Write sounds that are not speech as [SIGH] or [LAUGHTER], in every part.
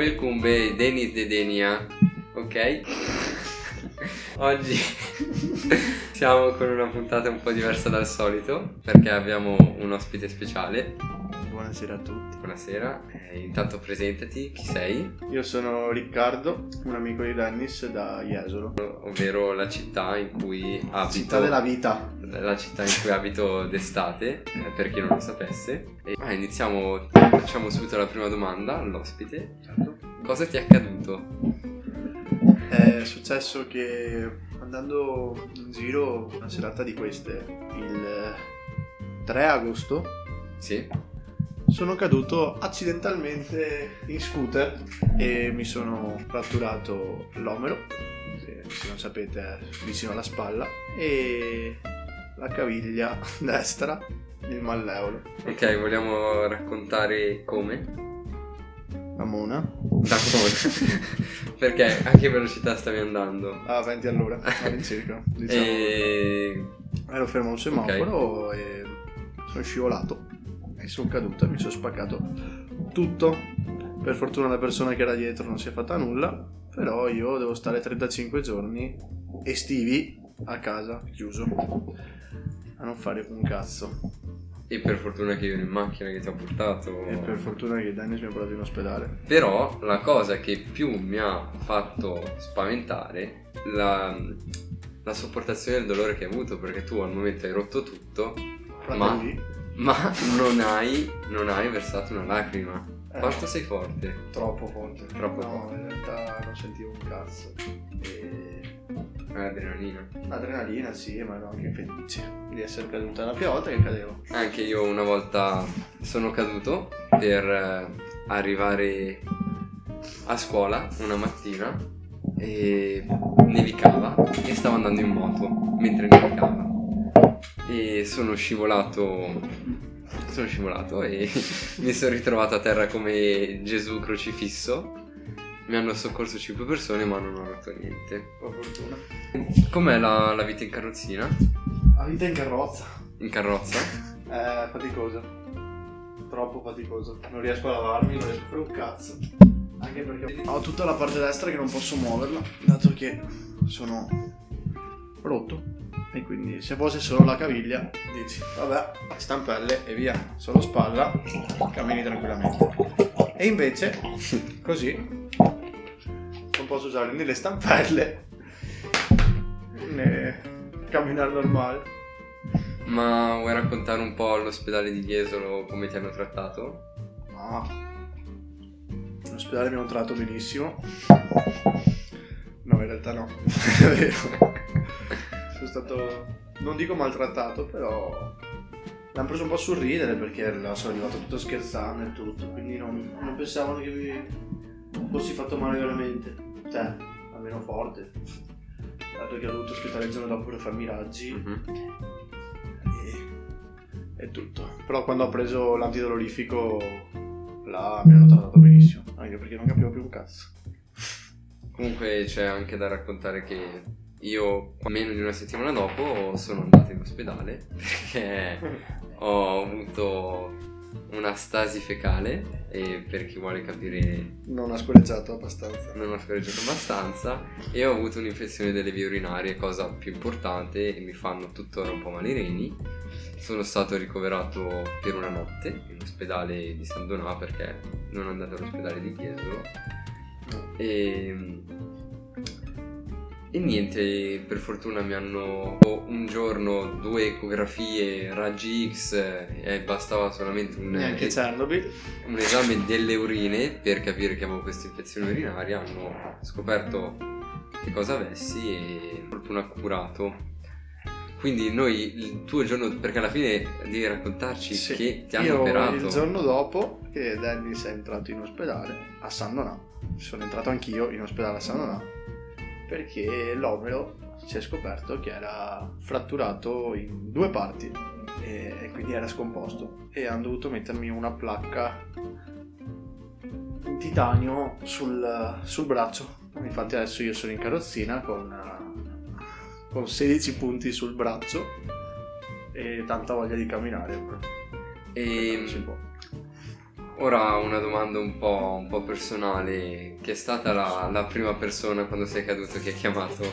welcome be Denis de Denia, ok? [LAUGHS] Oggi siamo con una puntata un po' diversa dal solito perché abbiamo un ospite speciale. Buonasera a tutti. Buonasera, eh, intanto presentati, chi sei? Io sono Riccardo, un amico di Dennis da Jesolo. Ovvero la città in cui abito. Città della vita. La città in cui abito d'estate, eh, per chi non lo sapesse. E, ah, iniziamo, facciamo subito la prima domanda all'ospite. Certo. Cosa ti è accaduto? È successo che andando in giro una serata di queste, il 3 agosto, Sì? Sono caduto accidentalmente in scooter e mi sono fratturato l'omero, se, non sapete è vicino alla spalla, e la caviglia [LAUGHS] destra, il malleolo. Ok, vogliamo raccontare come? La mona. Da come? [LAUGHS] Perché a che velocità stavi andando? a 20 all'ora [LAUGHS] all'incirca diciamo. E... ero fermo a un semaforo e sono scivolato e sono caduto e mi sono spaccato tutto. Per fortuna la persona che era dietro non si è fatta nulla però io devo stare 35 giorni estivi a casa chiuso a non fare un cazzo. E per fortuna che io ero in macchina che ti ho portato. e per fortuna che Dennis mi ha portato in ospedale. Però la cosa che più mi ha fatto spaventare la, la sopportazione del dolore che hai avuto perché tu al momento hai rotto tutto Fratelli, ma non hai, non hai versato una lacrima. eh, Quanto sei forte? troppo forte Troppo no forte. in realtà non sentivo un cazzo e L'adrenalina. Adrenalina, sì, ma ero anche felice di essere caduta. La prima volta che cadevo. Anche io una volta sono caduto per eh, arrivare a scuola una mattina e nevicava e stavo andando in moto mentre nevicava sono scivolato sono scivolato e [LAUGHS] mi sono ritrovato a terra come Gesù crocifisso mi hanno soccorso 5 persone ma non ho rotto niente Per fortuna. com'è la, la vita in carrozzina? La vita in carrozza. in carrozza? [LAUGHS] È faticosa. Troppo faticosa. Non riesco a lavarmi, non riesco a fare un cazzo. Anche perché ho tutta la parte destra che non posso muoverla, dato che sono rotto. E quindi se fosse solo la caviglia, dici, vabbè, stampelle e via, solo spalla, cammini tranquillamente. E invece, così, non posso usare né le stampelle né camminare normale. Ma vuoi raccontare un po' all'ospedale di Jesolo come ti hanno trattato? No. In ospedale mi hanno trattato benissimo. No, in realtà no. [LAUGHS] È vero. Stato, non dico maltrattato, però mi hanno preso un po' sul ridere perché sono arrivato tutto scherzando e tutto, quindi non, non pensavano che mi fossi fatto male veramente. Cioè, almeno forte. Dato che ho dovuto aspettare il giorno dopo per farmi i raggi Mhm. e tutto. Però quando ho preso l'antidolorifico là mi hanno trattato benissimo, anche perché non capivo più un cazzo. Comunque c'è anche da raccontare che io meno di una settimana dopo sono andato in ospedale [LAUGHS] perché [LAUGHS] ho avuto una stasi fecale e per chi vuole capire Non ha scorreggiato abbastanza. non ho scorreggiato abbastanza e ho avuto un'infezione delle vie urinarie, cosa più importante e mi fanno tuttora un po' male i reni. Sono stato ricoverato per una notte in ospedale di San Donà perché non andate all'ospedale di Chiesolo e, e niente, per fortuna mi hanno un giorno due ecografie, raggi X e bastava solamente un, Neanche Chernobyl. un esame delle urine per capire che avevo questa infezione urinaria, hanno scoperto che cosa avessi e per fortuna curato. Quindi noi il tuo giorno, perché alla fine devi raccontarci Sì. che ti hanno Io operato. il giorno dopo che Dennis è entrato in ospedale a San Donà, sono entrato anch'io in ospedale a San Donà perché l'omero si è scoperto che era fratturato in due parti e, quindi era scomposto e hanno dovuto mettermi una placca in titanio sul, sul braccio. Infatti adesso io sono in carrozzina con, con 16 punti sul braccio e tanta voglia di camminare. però E non si può. Ora una domanda un po', un po' personale. Chi è stata la, la prima persona quando sei caduto che hai chiamato?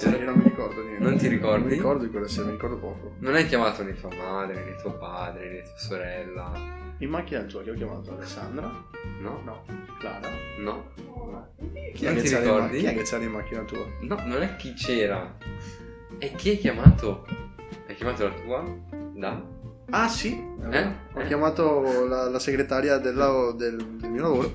Io non mi ricordo niente. Non ti ricordi? Non mi ricordo di quella sera, mi ricordo poco. Non hai chiamato né tua madre, né tuo padre, né tua sorella? In macchina tua che ho chiamato Alessandra? No? No. Clara? No? No. Chi Non è, ti in ma- ricordi? chi è che c'era in macchina tua? No, non è chi c'era. È chi hai chiamato? Hai chiamato la tua? Da? Ah sì, Eh? ho Eh? chiamato la, la segretaria della- del, del mio lavoro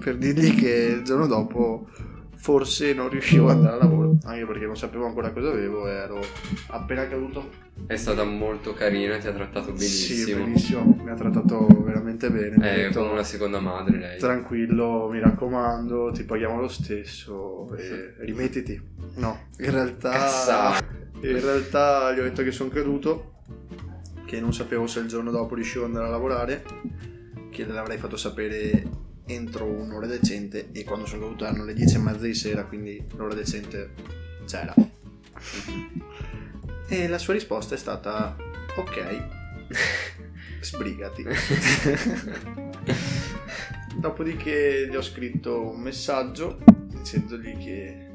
per dirgli che il giorno dopo forse non riuscivo ad andare al lavoro, anche perché non sapevo ancora cosa avevo e ero appena caduto. È stata molto carina, ti ha trattato Sì, benissimo. benissimo, mi ha trattato veramente bene. È detto, come una seconda madre lei. tranquillo, mi raccomando, ti paghiamo lo stesso e rimettiti. No, in realtà... Cazzato. In realtà gli ho detto che sono caduto, che non sapevo se il giorno dopo riuscivo ad andare a lavorare, che l'avrei fatto sapere entro un'ora decente e quando sono caduto erano le 10 e mezza di sera, quindi l'ora decente c'era. E la sua risposta è stata ok, [LAUGHS] sbrigati. [LAUGHS] Dopodiché gli ho scritto un messaggio dicendogli che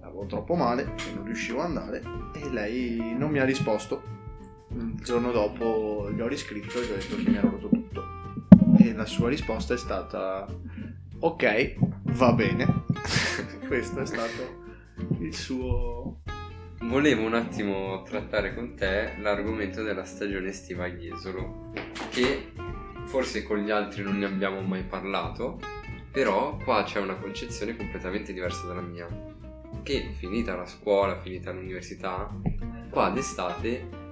avevo troppo male, che non riuscivo ad andare e lei non mi ha risposto. Il giorno dopo gli ho riscritto e gli ho detto che mi ero rotto tutto. E la sua risposta è stata ok, va bene. [LAUGHS] Questo è stato il suo... Volevo un attimo trattare con te l'argomento della stagione estiva a Jesolo, che forse con gli altri non ne abbiamo mai parlato, però qua c'è una concezione completamente diversa dalla mia. Che finita la scuola, finita l'università, qua d'estate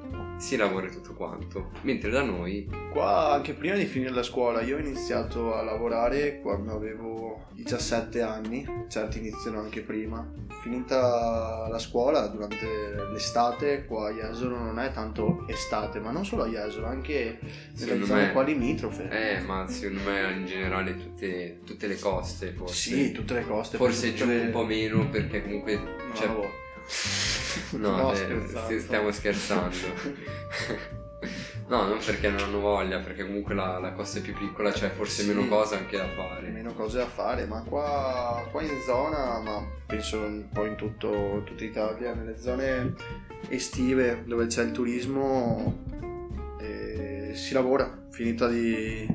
si lavora tutto quanto, mentre da noi Qua anche prima di finire la scuola io ho iniziato a lavorare quando avevo 17 anni, certi iniziano anche prima. Finita la scuola durante l'estate qua a Jesolo non è tanto estate, ma non solo a Jesolo, anche nelle zone me- qua limitrofe. Eh, ma secondo me in generale tutte, tutte le coste forse. Sì, tutte le coste. Forse giù le- un po' meno perché comunque... No, cioè. No, [LAUGHS] No, eh, stiamo scherzando. [LAUGHS] no, non perché non hanno voglia, perché comunque la, la costa è più piccola, c'è forse Sì. meno cose anche da fare. meno cose da fare, ma qua, qua in zona, ma penso un po' in tutto, tutta Italia, nelle zone estive dove c'è il turismo eh, si lavora, finita, di,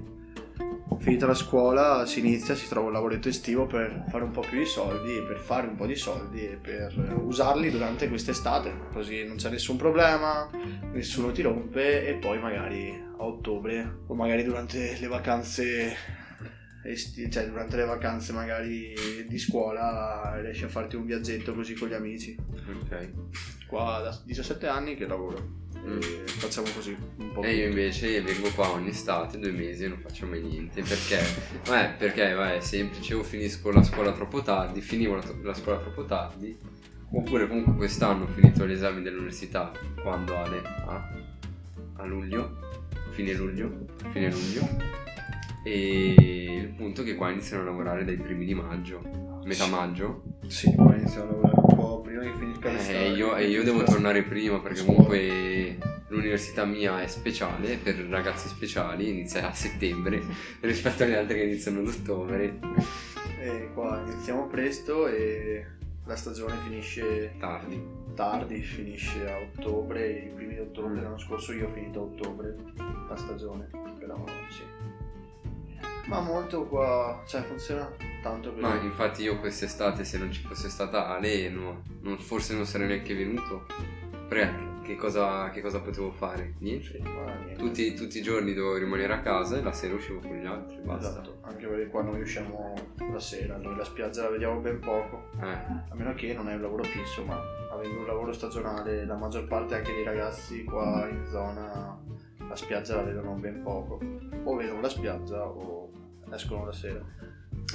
finita la scuola si inizia, si trova un lavoretto estivo per fare un po' più di soldi, per fare un po' di soldi e per usarli durante quest'estate, così non c'è nessun problema, nessuno ti rompe e poi magari a ottobre o magari durante le vacanze esti- cioè durante le vacanze magari di scuola riesci a farti un viaggetto così con gli amici. Ok. Qua da 17 anni che lavoro Mm. e facciamo così un po'. E io invece vengo qua ogni estate, due mesi e non faccio mai niente. Perché? Beh, [LAUGHS] perché va, è semplice, o finisco la scuola troppo tardi, finivo la, la scuola troppo tardi, oppure comunque quest'anno ho finito gli esami dell'università quando Ale? A, a luglio, fine luglio, fine luglio. E il punto è che qua iniziano a lavorare dai primi di maggio, metà maggio. Sì, poi iniziamo a lavorare un po' prima che finisca l'estate. Eh, io, e io devo tornare prima perché comunque l'università mia è speciale per ragazzi speciali, inizia a settembre [LAUGHS] rispetto agli altri che iniziano ad ottobre. E qua iniziamo presto e la stagione finisce Tardi. tardi, finisce a ottobre, i primi di ottobre l'anno scorso io ho finito a ottobre la stagione, però sì. Ma molto qua, cioè funziona tanto per Ma infatti io quest'estate se non ci fosse stata Ale no, non- forse non sarei neanche venuto. Perché che cosa, che cosa potevo fare? Niente. Niente. Tutti, tutti i giorni dovevo rimanere a casa e la sera uscivo con gli altri, basta. Esatto, anche perché qua noi usciamo la sera, noi la spiaggia la vediamo ben poco, Eh, a meno che non è un lavoro fisso, ma avendo un lavoro stagionale la maggior parte anche dei ragazzi qua in zona la spiaggia la vedono ben poco, o vedono la spiaggia o escono la sera.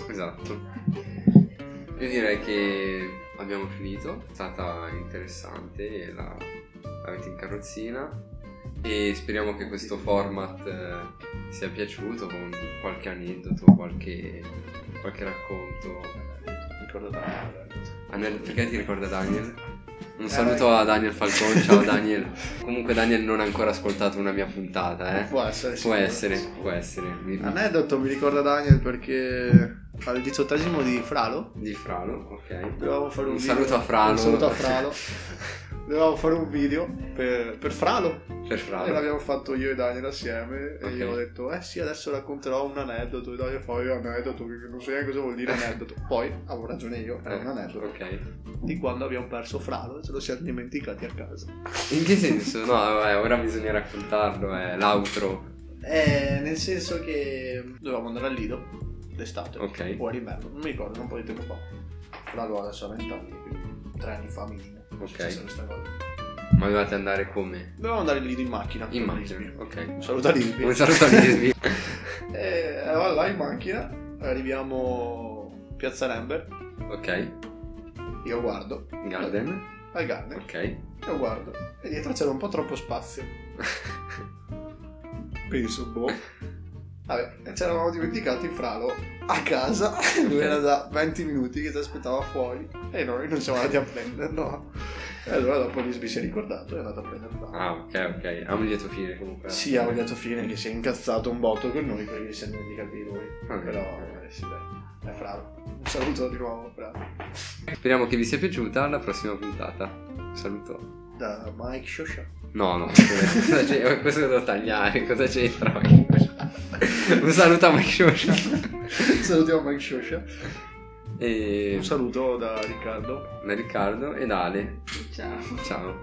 Esatto. Io direi che abbiamo finito, è stata interessante, la, l'avete in carrozzina e speriamo che questo format eh, sia piaciuto con qualche aneddoto, qualche, qualche racconto. Ricordo tanto. Anel- perché ti ricorda Daniel? Un saluto a Daniel Falcone, ciao Daniel. [LAUGHS] Comunque Daniel non ha ancora ascoltato una mia puntata, eh. Può essere, Può sicuro. essere, può essere. Aneddoto mi ricorda Daniel perché al diciottesimo di Fralo Di Fralo, ok. dovevamo fare un, Un video- saluto a Fralo. Un saluto a Fralo. [LAUGHS] dovevamo fare un video per, per Fralo Per e Fralo. l'abbiamo fatto io e Daniel assieme e Ok. io ho detto eh sì adesso racconterò un aneddoto e Daniel fa io aneddoto perché non so neanche cosa vuol dire aneddoto poi avevo ragione io era un aneddoto Ok. di quando abbiamo perso Fralo e ce lo siamo dimenticati a casa In che senso? No, vabbè, ora bisogna raccontarlo, è l'outro. Eh, nel senso che dovevamo andare al Lido d'estate, Ok. o a inverno, non mi ricordo, un po' di tempo fa. Fralo adesso ha 20 anni, quindi 3 anni fa minimo. Ok. successa questa cosa. Ma dovevate andare come? Dovevamo andare Lido in macchina. In macchina, Lisby. ok. Un saluto a Lisby. Un saluto a Lisby. E eravamo là in macchina, arriviamo a Piazza Rember, ok. io guardo, Garden. al Garden, Ok. io guardo, e dietro c'era un po' troppo spazio. [LAUGHS] Penso, boh. Vabbè, ci eravamo dimenticati Fralo a casa. [LAUGHS] Lui era da 20 minuti che ci aspettava fuori e noi non siamo andati a prenderlo. E allora dopo Lisby si è ricordato e è andato a prendere Fralo. Ah, ok, ok. Ha un lieto fine comunque. Sì, ha vogliato fine che si è incazzato un botto con noi perché si è dimenticati di lui. Ah, Però, ok. eh, sì, dai, è Fralo. Un saluto di nuovo, Fralo. Speriamo che vi sia piaciuta alla prossima puntata. Un saluto. Da Mike Shosha. No, no, [LAUGHS] c'è- questo lo devo tagliare, cosa c'entra Mike [LAUGHS] Shosha? Un saluto a Mike Shosha. [LAUGHS] Salutiamo Mike Shosha. E Un saluto da Riccardo. da Riccardo e da Ale. Ciao. Ciao.